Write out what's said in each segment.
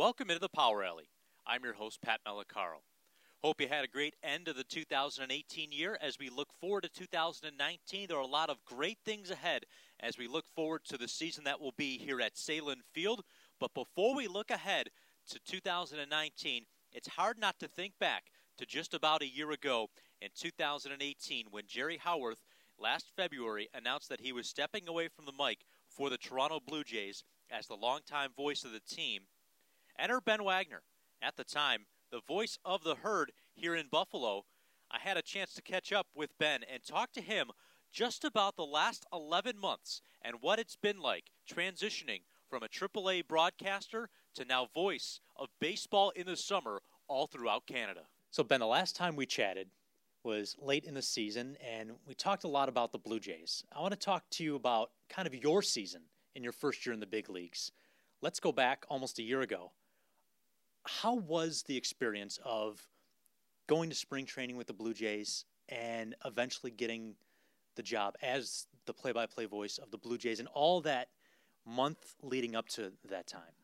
Welcome into the Power Alley. I'm your host, Pat Malacaro. Hope you had a great end of the 2018 year. As we look forward to 2019, there are a lot of great things ahead as we look forward to the season that will be here at Sahlen Field. But before we look ahead to 2019, it's hard not to think back to just about a year ago in 2018 when Jerry Howarth last February announced that he was stepping away from the mic for the Toronto Blue Jays as the longtime voice of the team. Enter Ben Wagner. At the time, the voice of the herd here in Buffalo. I had a chance to catch up with Ben and talk to him just about the last 11 months and what it's been like transitioning from a AAA broadcaster to now voice of baseball in the summer all throughout Canada. So, Ben, the last time we chatted was late in the season, and we talked a lot about the Blue Jays. I want to talk to you about kind of your season in your first year in the big leagues. Let's go back almost a year ago. How was the experience of going to spring training with the Blue Jays and eventually getting the job as the play by play voice of the Blue Jays and all that month leading up to that time?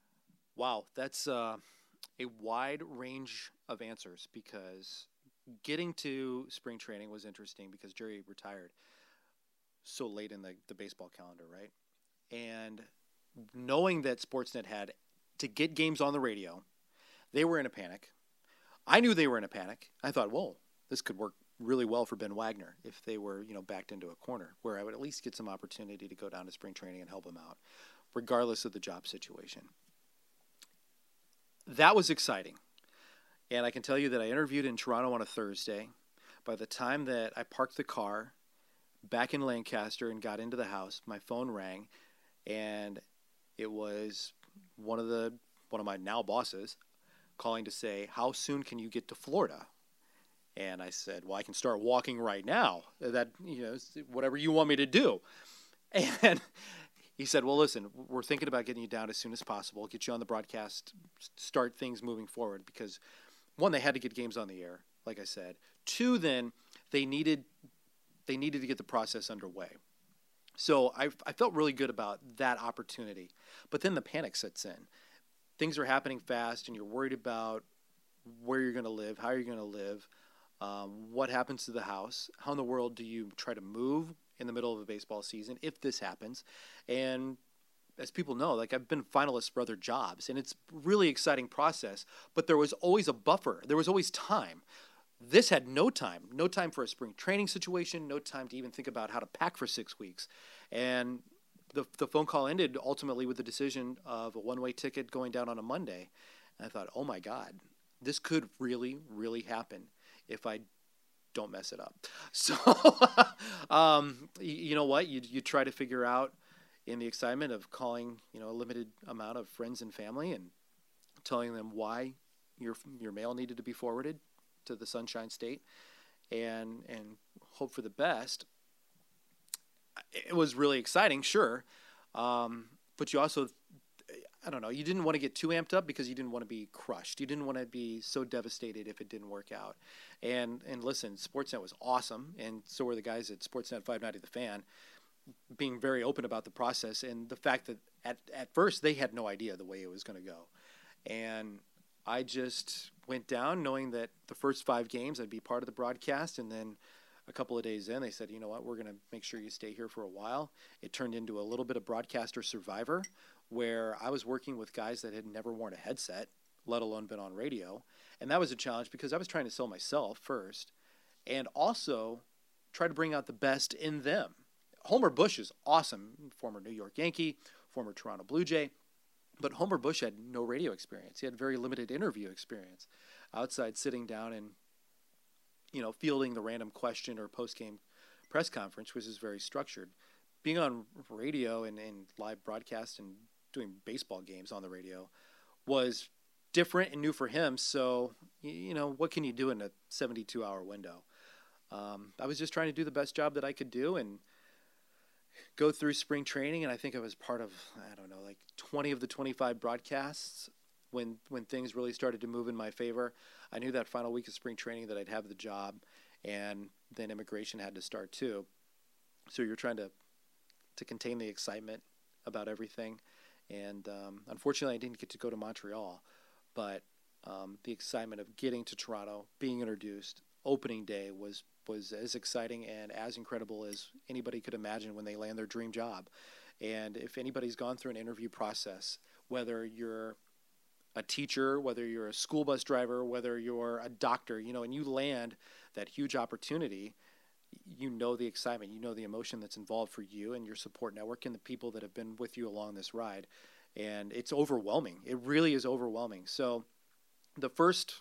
Wow, that's uh, a wide range of answers because getting to spring training was interesting because Jerry retired so late in the, the baseball calendar, right? And knowing that Sportsnet had to get games on the radio, they were in a panic. I knew they were in a panic. I thought, whoa, this could work really well for Ben Wagner if they were, you know, backed into a corner where I would at least get some opportunity to go down to spring training and help them out, regardless of the job situation. That was exciting. And I can tell you that I interviewed in Toronto on a Thursday. By the time that I parked the car back in Lancaster and got into the house, my phone rang and it was one of the one of my now bosses calling to say, "How soon can you get to Florida?" And I said, "Well, I can start walking right now. That you know, whatever you want me to do." And he said, "Well, listen, we're thinking about getting you down as soon as possible, get you on the broadcast, start things moving forward because one, they had to get games on the air, like I said. Two, then they needed they needed to get the process underway. So I, I felt really good about that opportunity. But then the panic sets in. Things are happening fast, and you're worried about where you're going to live, how you're going to live, um, what happens to the house, how in the world do you try to move in the middle of a baseball season if this happens, and as people know, like I've been finalists for other jobs, and it's really exciting process. But there was always a buffer. There was always time. This had no time, no time for a spring training situation, no time to even think about how to pack for six weeks. And the, the phone call ended ultimately with the decision of a one way ticket going down on a Monday. And I thought, oh my God, this could really, really happen if I don't mess it up. So, um, you, you, know what? You, you try to figure out in the excitement of calling, you know, a limited amount of friends and family and telling them why your your mail needed to be forwarded to the Sunshine State, and and hope for the best. It was really exciting, sure, um, but you also, I don't know, you didn't want to get too amped up because you didn't want to be crushed. You didn't want to be so devastated if it didn't work out. And and listen, Sportsnet was awesome, and so were the guys at Sportsnet 590 The Fan being very open about the process and the fact that at, at first they had no idea the way it was going to go. And I just went down knowing that the first five games I'd be part of the broadcast. And then a couple of days in, they said, you know what, we're going to make sure you stay here for a while. It turned into a little bit of broadcaster survivor where I was working with guys that had never worn a headset, let alone been on radio. And that was a challenge because I was trying to sell myself first and also try to bring out the best in them Homer Bush is awesome, former New York Yankee, former Toronto Blue Jay, but Homer Bush had no radio experience. He had very limited interview experience outside sitting down and you know fielding the random question or post game press conference, which is very structured. Being on radio and, and live broadcast and doing baseball games on the radio was different and new for him. So, you know, what can you do in a 72 hour window? Um, I was just trying to do the best job that I could do and go through spring training, and I think I was part of I don't know like 20 of the 25 broadcasts when when things really started to move in my favor. I knew that final week of spring training that I'd have the job, and then immigration had to start too. So you're trying to to contain the excitement about everything, and um, unfortunately, I didn't get to go to Montreal. but um, the excitement of getting to Toronto, being introduced, opening day was was as exciting and as incredible as anybody could imagine when they land their dream job. And if anybody's gone through an interview process, whether you're a teacher, whether you're a school bus driver, whether you're a doctor, you know, and you land that huge opportunity, you know the excitement, you know the emotion that's involved for you and your support network and the people that have been with you along this ride. And it's overwhelming. It really is overwhelming. So the first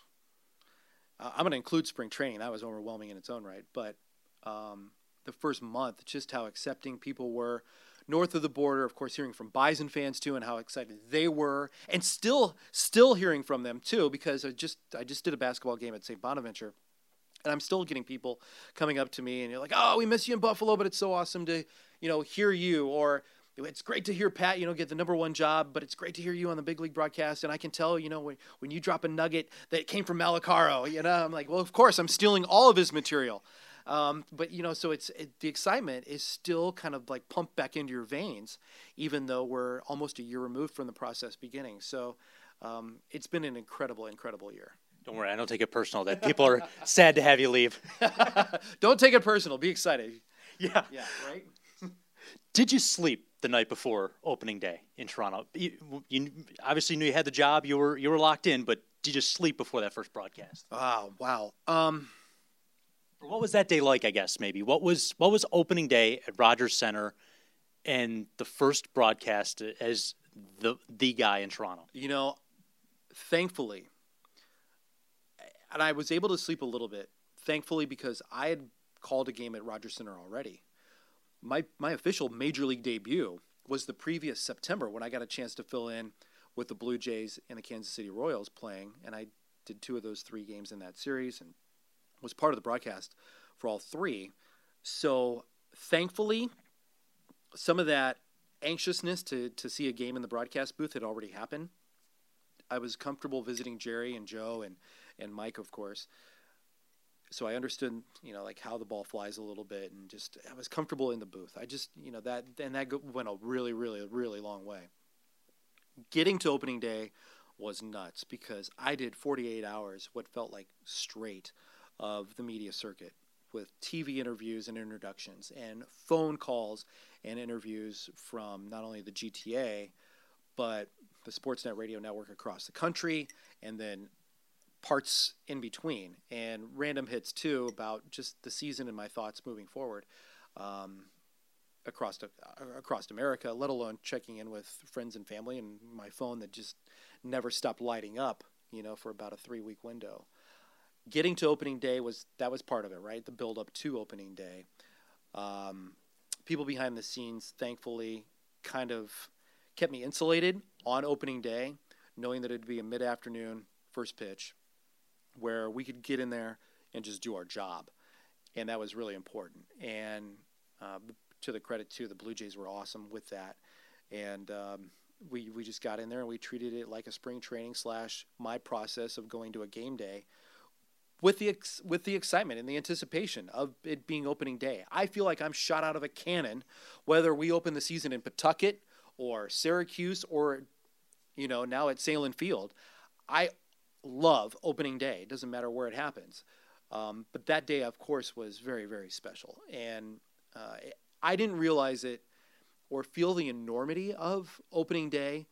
uh, I'm going to include spring training. That was overwhelming in its own right. But um, the first month, just how accepting people were north of the border. Of course, hearing from Bison fans too, and how excited they were, and still, still hearing from them too, because I just, I just did a basketball game at St. Bonaventure. And I'm still getting people coming up to me, and you're like, "Oh, we miss you in Buffalo, but it's so awesome to, you know, hear you." Or it's great to hear Pat, you know, get the number one job, but it's great to hear you on the big league broadcast. And I can tell, you know, when, when you drop a nugget that came from Malacaro, you know, I'm like, well, of course, I'm stealing all of his material. Um, but you know, so it's it, the excitement is still kind of like pumped back into your veins, even though we're almost a year removed from the process beginning. So um, it's been an incredible, incredible year. Don't worry, I don't take it personal that people are sad to have you leave. don't take it personal. Be excited. Yeah. Yeah. Right. Did you sleep the night before opening day in Toronto? You, you, obviously knew you had the job. You were you were locked in, but did you sleep before that first broadcast? Oh wow. Um, what was that day like? I guess maybe what was what was opening day at Rogers Center, and the first broadcast as the the guy in Toronto. You know, thankfully, and I was able to sleep a little bit. Thankfully, because I had called a game at Rogers Center already my my official major league debut was the previous September when I got a chance to fill in with the Blue Jays and the Kansas City Royals playing, and I did two of those three games in that series and was part of the broadcast for all three. So thankfully, some of that anxiousness to to see a game in the broadcast booth had already happened. I was comfortable visiting Jerry and Joe and and Mike, of course so I understood, you know, like how the ball flies a little bit, and just I was comfortable in the booth. I just, you know, that and that went a really, really, really long way. Getting to opening day was nuts because I did 48 hours, what felt like straight, of the media circuit with TV interviews and introductions, and phone calls and interviews from not only the GTA, but the Sportsnet radio network across the country, and then parts in between and random hits too about just the season and my thoughts moving forward um, across uh, across America, let alone checking in with friends and family and my phone that just never stopped lighting up, you know, for about a three week window. Getting to opening day was that was part of it, right? The build up to opening day. Um, people behind the scenes, thankfully, kind of kept me insulated on opening day, knowing that it'd be a mid afternoon first pitch where we could get in there and just do our job, and that was really important. And uh, to the credit too, the Blue Jays were awesome with that, and um, we we just got in there and we treated it like a spring training slash my process of going to a game day. With the ex- with the excitement and the anticipation of it being opening day, I feel like I'm shot out of a cannon. Whether we open the season in Pawtucket or Syracuse or, you know, now at Sahlen Field, I love opening day. It doesn't matter where it happens. Um, but that day, of course, was very, very special. And uh, I didn't realize it or feel the enormity of opening day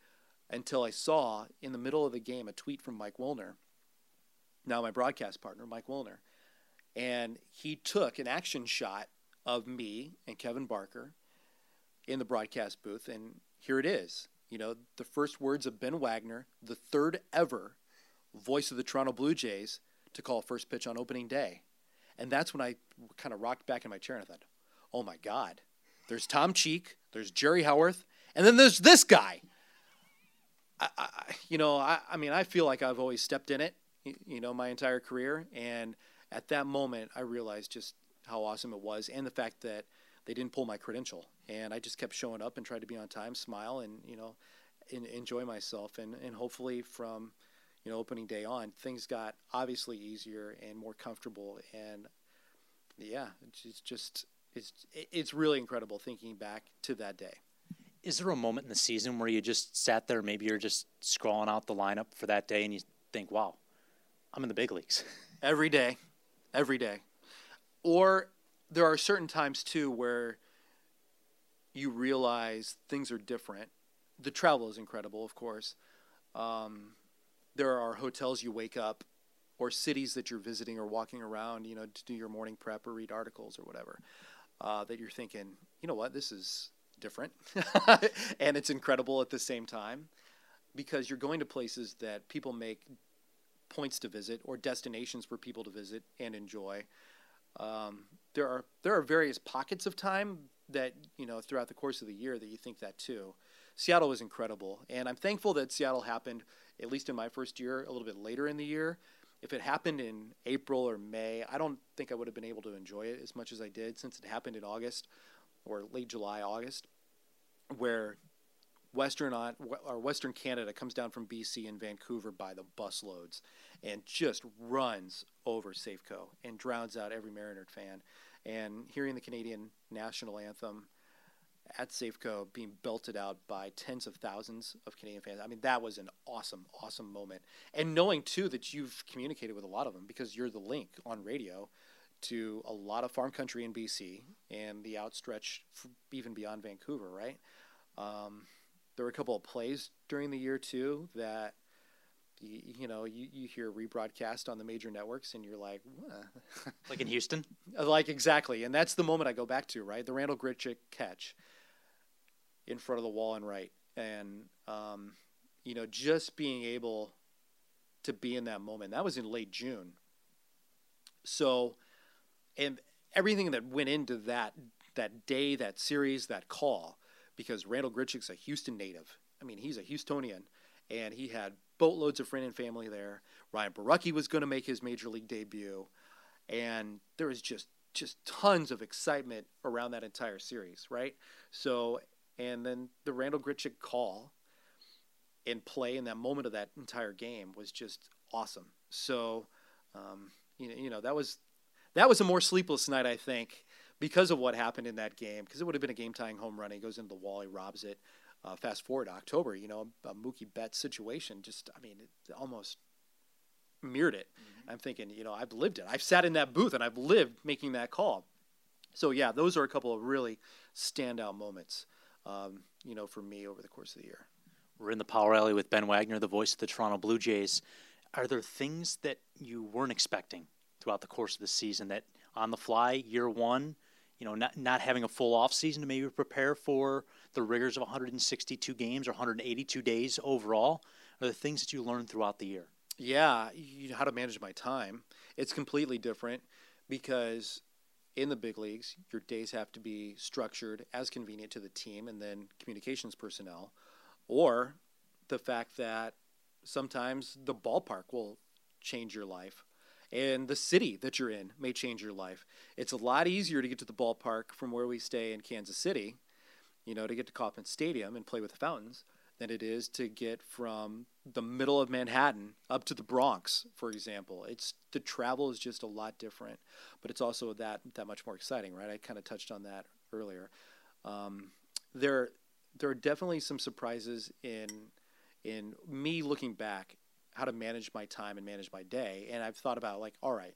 until I saw in the middle of the game a tweet from Mike Wilner, now my broadcast partner, Mike Wilner. And he took an action shot of me and Kevin Barker in the broadcast booth. And here it is. You know, the first words of Ben Wagner, the third ever voice of the Toronto Blue Jays to call first pitch on opening day. And that's when I kind of rocked back in my chair and I thought, oh my God, there's Tom Cheek, there's Jerry Howarth, and then there's this guy. I, I, you know, I, I mean, I feel like I've always stepped in it, you know, my entire career. And at that moment, I realized just how awesome it was and the fact that they didn't pull my credential. And I just kept showing up and tried to be on time, smile, and, you know, enjoy myself. And, and hopefully from – you know, opening day on, things got obviously easier and more comfortable. And yeah, it's just it's it's really incredible thinking back to that day. Is there a moment in the season where you just sat there, maybe you're just scrolling out the lineup for that day, and you think, wow, I'm in the big leagues. every day, every day. Or there are certain times too where you realize things are different. The travel is incredible, of course. Um, there are hotels you wake up or cities that you're visiting or walking around, you know, to do your morning prep or read articles or whatever, uh, that you're thinking, you know what, this is different. and it's incredible at the same time because you're going to places that people make points to visit or destinations for people to visit and enjoy. Um, there are there are various pockets of time that you know throughout the course of the year that you think that too. Seattle was incredible, and I'm thankful that Seattle happened at least in my first year a little bit later in the year. If it happened in April or May, I don't think I would have been able to enjoy it as much as I did since it happened in August or late July, August, where Western on or Western Canada comes down from BC and Vancouver by the busloads and just runs over Safeco and drowns out every Mariner fan. And hearing the Canadian national anthem at Safeco being belted out by tens of thousands of Canadian fans, I mean that was an awesome, awesome moment. And knowing too that you've communicated with a lot of them because you're the link on radio to a lot of farm country in BC and the outstretch even beyond Vancouver, right? Um, there were a couple of plays during the year too that you, you know you, you hear rebroadcast on the major networks and you're like like in Houston? Like exactly and that's the moment I go back to right? The randall Grichuk catch in front of the wall and right and um, you know just being able to be in that moment that was in late June. So and everything that went into that that day that series that call because Randall Grichuk's a Houston native. I mean, he's a Houstonian, and he had boatloads of friend and family there. Ryan Borucki was going to make his major league debut, and there was just just tons of excitement around that entire series, right? So, and then the Randall Grichuk call and play in that moment of that entire game was just awesome. So, um, you know, you know that was that was a more sleepless night, I think, because of what happened in that game, because it would have been a game tying home run. He goes into the wall, he robs it. Uh, fast forward to October, you know, a Mookie Betts situation. Just, I mean, it almost mirrored it. Mm-hmm. I'm thinking, you know, I've lived it. I've sat in that booth and I've lived making that call. So yeah, those are a couple of really standout moments, um, you know, for me over the course of the year. We're in the power alley with Ben Wagner, the voice of the Toronto Blue Jays. Are there things that you weren't expecting throughout the course of the season that on the fly, year one, you know, not, not having a full off season to maybe prepare for the rigors of 162 games or 182 days overall are the things that you learn throughout the year? Yeah, you know, how to manage my time. It's completely different because in the big leagues, your days have to be structured as convenient to the team and then communications personnel, or the fact that sometimes the ballpark will change your life and the city that you're in may change your life. It's a lot easier to get to the ballpark from where we stay in Kansas City, you know, to get to Kauffman Stadium and play with the fountains than it is to get from the middle of Manhattan up to the Bronx, for example. It's the travel is just a lot different, but it's also that that much more exciting, right? I kind of touched on that earlier. Um, there, there are definitely some surprises in in me looking back how to manage my time and manage my day. And I've thought about like, all right,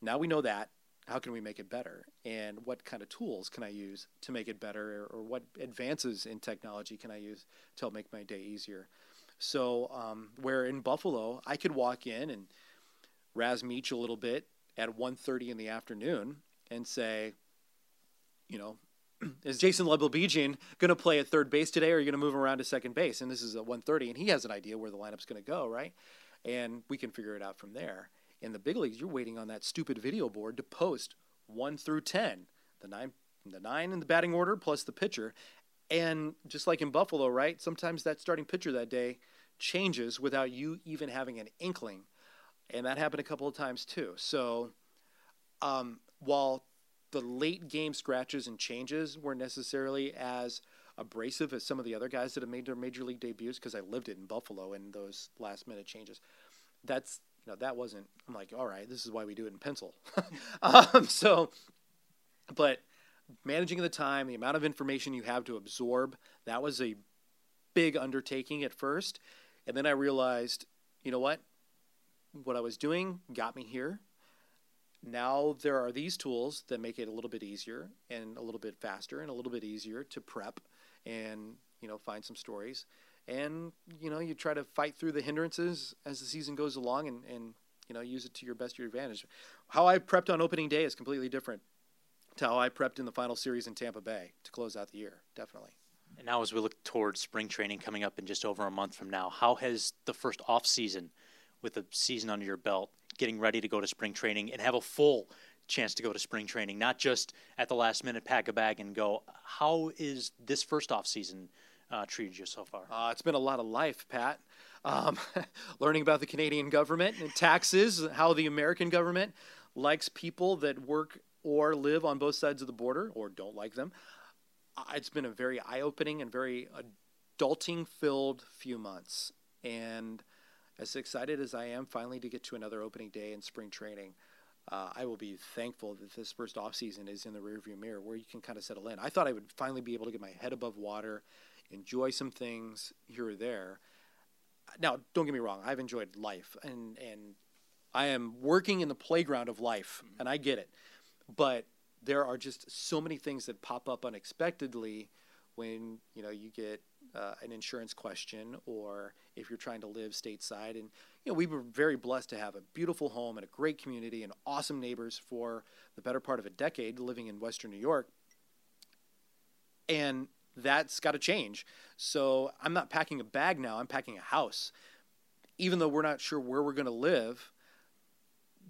now we know that. How can we make it better? And what kind of tools can I use to make it better? Or, what advances in technology can I use to help make my day easier? So, um, where in Buffalo, I could walk in and razz Meach a little bit at 1.30 in the afternoon and say, you know, is Jason Leblebijian going to play at third base today, or are you going to move him around to second base? And this is at 1:30, and he has an idea where the lineup's going to go, right? And we can figure it out from there. In the big leagues, you're waiting on that stupid video board to post one through ten, the nine, the nine in the batting order plus the pitcher, and just like in Buffalo, right? Sometimes that starting pitcher that day changes without you even having an inkling, and that happened a couple of times too. So, um, while the late game scratches and changes weren't necessarily as abrasive as some of the other guys that have made their major league debuts because I lived it in Buffalo in those last minute changes. That's you know that wasn't. I'm like, all right, this is why we do it in pencil. um, so, but managing the time, the amount of information you have to absorb, that was a big undertaking at first, and then I realized, you know what, what I was doing got me here. Now there are these tools that make it a little bit easier and a little bit faster and a little bit easier to prep and you know find some stories. And you know you try to fight through the hindrances as the season goes along and, and you know use it to your best your advantage. How i prepped on opening day is completely different to how i prepped in the final series in tampa bay to close out the year definitely. And now as we look towards spring training coming up in just over a month from now how has the first off season with a season under your belt getting ready to go to spring training and have a full chance to go to spring training, not just at the last minute pack a bag and go. How is this first off season uh, treated you so far? Uh, it's been a lot of life, Pat. Um, learning about the Canadian government and taxes, how the American government likes people that work or live on both sides of the border or don't like them. Uh, it's been a very eye opening and very adulting filled few months. And as excited as I am finally to get to another opening day in spring training, uh, I will be thankful that this first off season is in the rearview mirror where you can kind of settle in. I thought I would finally be able to get my head above water, enjoy some things here or there. Now, don't get me wrong, I've enjoyed life and and I am working in the playground of life, mm-hmm. and I get it. But there are just so many things that pop up unexpectedly when you know you get uh, an insurance question or if you're trying to live stateside. And, you know, we were very blessed to have a beautiful home and a great community and awesome neighbors for the better part of a decade living in Western New York. And that's got to change. So I'm not packing a bag now, I'm packing a house. Even though we're not sure where we're going to live,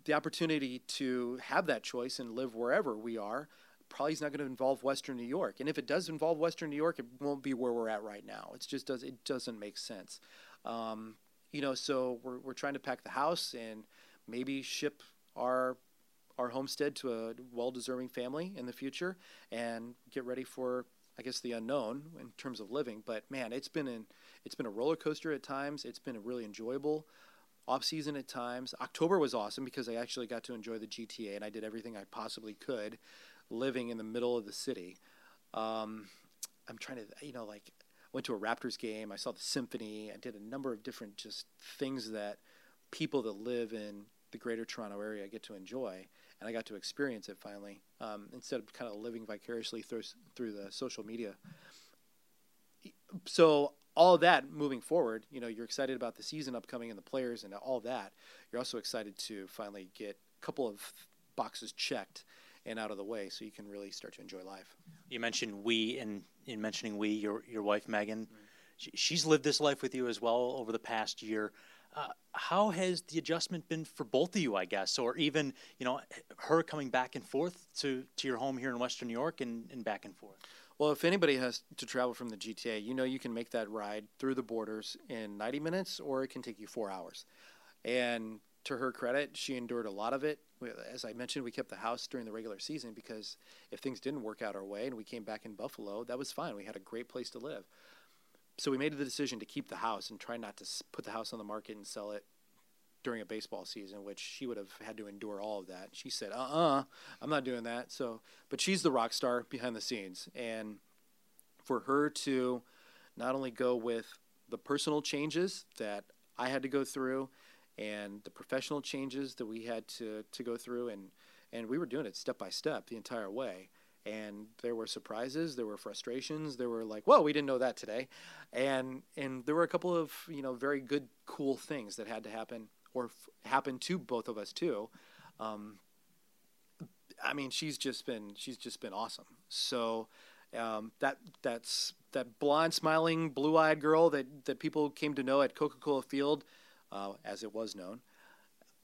the opportunity to have that choice and live wherever we are probably is not going to involve Western New York. And if it does involve Western New York, it won't be where we're at right now. It just does it doesn't make sense. Um, you know, so we're we're trying to pack the house and maybe ship our our homestead to a well-deserving family in the future and get ready for I guess the unknown in terms of living. But man, it's been an it's been a roller coaster at times. It's been a really enjoyable off season at times. October was awesome because I actually got to enjoy the GTA and I did everything I possibly could living in the middle of the city. Um, I'm trying to, you know, like went to a Raptors game. I saw the symphony. I did a number of different just things that people that live in the greater Toronto area get to enjoy, and I got to experience it finally um, instead of kind of living vicariously through through the social media. So all that moving forward, you know, you're excited about the season upcoming and the players and all that. You're also excited to finally get a couple of boxes checked and out of the way so you can really start to enjoy life. You mentioned we, and in mentioning we, your, your wife, Megan, mm-hmm. she, she's lived this life with you as well over the past year. Uh, how has the adjustment been for both of you, I guess, or even, you know, her coming back and forth to, to your home here in Western New York and, and back and forth? Well, if anybody has to travel from the GTA, you know you can make that ride through the borders in 90 minutes or it can take you four hours. And to her credit, she endured a lot of it. As I mentioned, we kept the house during the regular season because if things didn't work out our way and we came back in Buffalo, that was fine. We had a great place to live. So we made the decision to keep the house and try not to put the house on the market and sell it during a baseball season, which she would have had to endure all of that. She said, "Uh, uh-uh, uh, i am not doing that." So, but she's the rock star behind the scenes, and for her to not only go with the personal changes that I had to go through and the professional changes that we had to, to go through and, and we were doing it step by step the entire way. And there were surprises there were frustrations there were like whoa we didn't know that today. And and there were a couple of you know very good cool things that had to happen or f- happen to both of us too. Um, i mean she's just been she's just been awesome. So um, that that's that blonde smiling blue-eyed girl that that people came to know at coca-cola field uh, as it was known,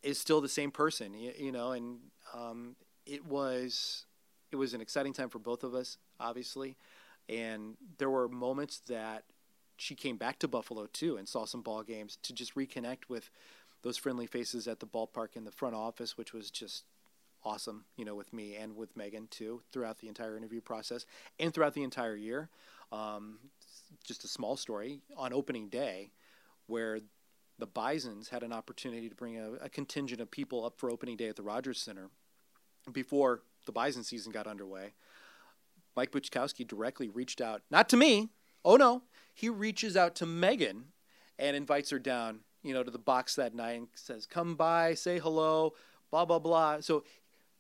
is still the same person. You, you know, and um, it was it was an exciting time for both of us, obviously, and there were moments that she came back to Buffalo too and saw some ball games to just reconnect with those friendly faces at the ballpark in the front office, which was just awesome, you know, with me and with Megan too throughout the entire interview process and throughout the entire year. Um, just a small story on opening day where the Bisons had an opportunity to bring a, a, contingent of people up for opening day at the Rogers Center before the Bison season got underway. Mike Buczkowski directly reached out, not to me. Oh no, he reaches out to Megan and invites her down you know, to the box that night and says, "Come by, say hello, blah blah blah." So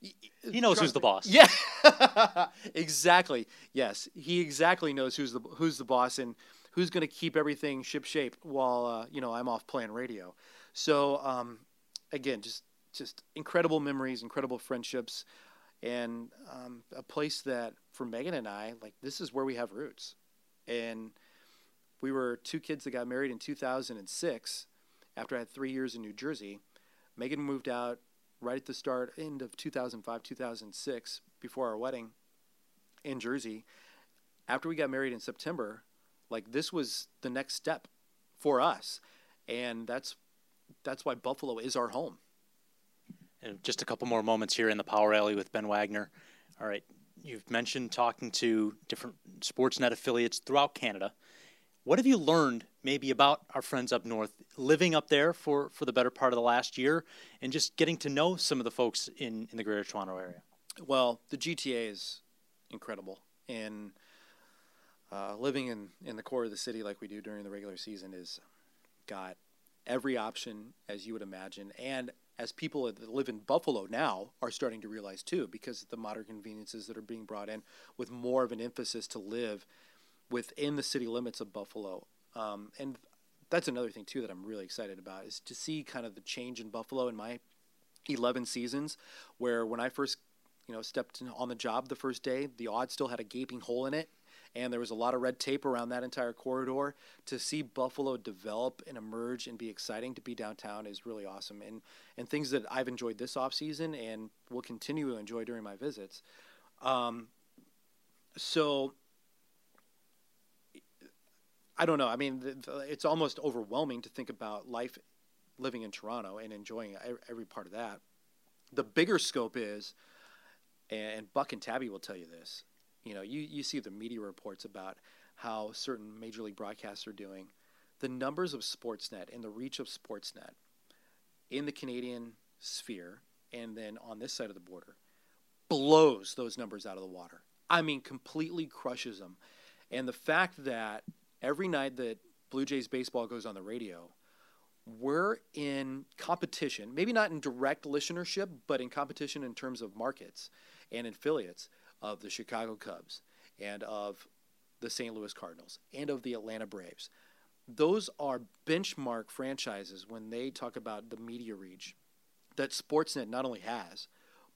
he knows who's the boss. Yeah, exactly. Yes, he exactly knows who's the who's the boss and who's going to keep everything ship shape while uh, you know I'm off playing radio. So um, again, just just incredible memories, incredible friendships, and um, a place that for Megan and I, like this is where we have roots. And we were two kids that got married in 2006 after I had three years in New Jersey. Megan moved out right at the start, end of 2005, 2006, before our wedding in Jersey. After we got married in September, like this was the next step for us. And that's that's why Buffalo is our home. And just a couple more moments here in the Power Alley with Ben Wagner. All right, you've mentioned talking to different Sportsnet affiliates throughout Canada. What have you learned maybe about our friends up north, living up there for, for the better part of the last year, and just getting to know some of the folks in, in the greater Toronto area? Well, the GTA is incredible. And uh, living in, in the core of the city like we do during the regular season is got every option as you would imagine. And as people that live in Buffalo now are starting to realize too, because of the modern conveniences that are being brought in with more of an emphasis to live within the city limits of Buffalo. Um, and that's another thing too that I'm really excited about is to see kind of the change in Buffalo in my 11 seasons, where when I first you know stepped on the job the first day, the Aud still had a gaping hole in it and there was a lot of red tape around that entire corridor. To see Buffalo develop and emerge and be exciting to be downtown is really awesome, and and things that I've enjoyed this off season and will continue to enjoy during my visits. Um, so I don't know. I mean, it's almost overwhelming to think about life living in Toronto and enjoying every part of that. The bigger scope is, and Buck and Tabby will tell you this, you know, you, you see the media reports about how certain major league broadcasts are doing. The numbers of Sportsnet and the reach of Sportsnet in the Canadian sphere and then on this side of the border blows those numbers out of the water. I mean, completely crushes them. And the fact that every night that Blue Jays baseball goes on the radio, we're in competition, maybe not in direct listenership, but in competition in terms of markets and affiliates of the Chicago Cubs and of the St. Louis Cardinals and of the Atlanta Braves. Those are benchmark franchises when they talk about the media reach that Sportsnet not only has,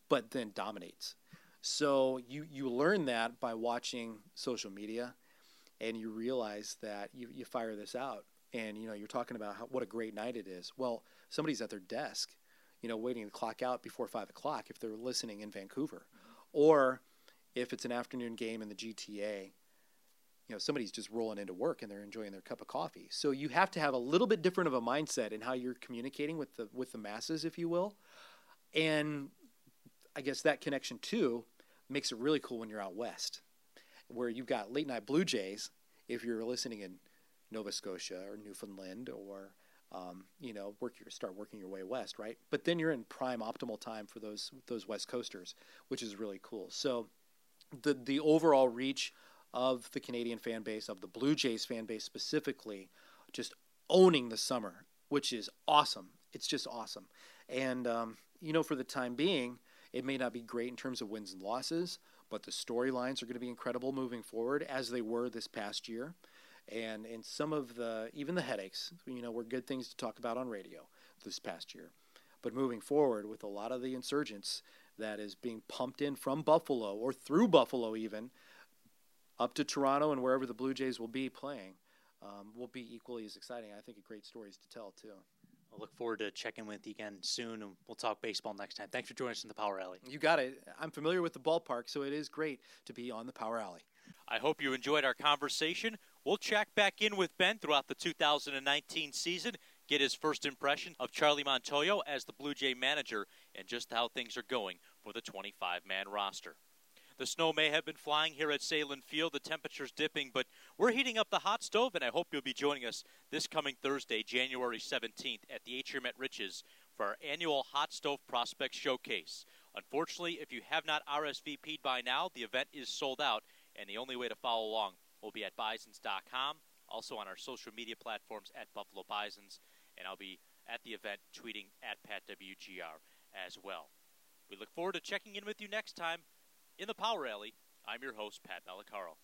but then dominates. So you, you learn that by watching social media and you realize that you, you fire this out and you know you're talking about how, what a great night it is. Well, somebody's at their desk, you know, waiting to clock out before five o'clock if they're listening in Vancouver, or if it's an afternoon game in the GTA, you know, somebody's just rolling into work and they're enjoying their cup of coffee. So you have to have a little bit different of a mindset in how you're communicating with the with the masses, if you will. And I guess that connection too makes it really cool when you're out west, where you've got late night Blue Jays. If you're listening in Nova Scotia or Newfoundland or um, you know, work your start working your way west, right? But then you're in prime optimal time for those those West Coasters, which is really cool. So the the overall reach of the Canadian fan base, of the Blue Jays fan base specifically, just owning the summer, which is awesome. It's just awesome. And, um, you know, for the time being, it may not be great in terms of wins and losses, but the storylines are going to be incredible moving forward as they were this past year. And, and some of the, even the headaches, you know, were good things to talk about on radio this past year. But moving forward with a lot of the insurgents, that is being pumped in from Buffalo or through Buffalo even up to Toronto and wherever the Blue Jays will be playing um, will be equally as exciting. I think great stories to tell too. I look forward to checking with you again soon, and we'll talk baseball next time. Thanks for joining us in the Power Alley. You got it. I'm familiar with the ballpark, so it is great to be on the Power Alley. I hope you enjoyed our conversation. We'll check back in with Ben throughout the 2019 season get his first impression of Charlie Montoyo as the Blue Jay manager and just how things are going for the 25 man roster. The snow may have been flying here at Sahlen Field, the temperature's dipping, but we're heating up the hot stove, and I hope you'll be joining us this coming Thursday, January 17th, at the Atrium at Rich's for our annual Hot Stove Prospect Showcase. Unfortunately, if you have not RSVP'd by now, the event is sold out, and the only way to follow along will be at bisons.com, also on our social media platforms at Buffalo Bisons and I'll be at the event tweeting at PatWGR as well. We look forward to checking in with you next time in the Power Alley. I'm your host, Pat Malacaro.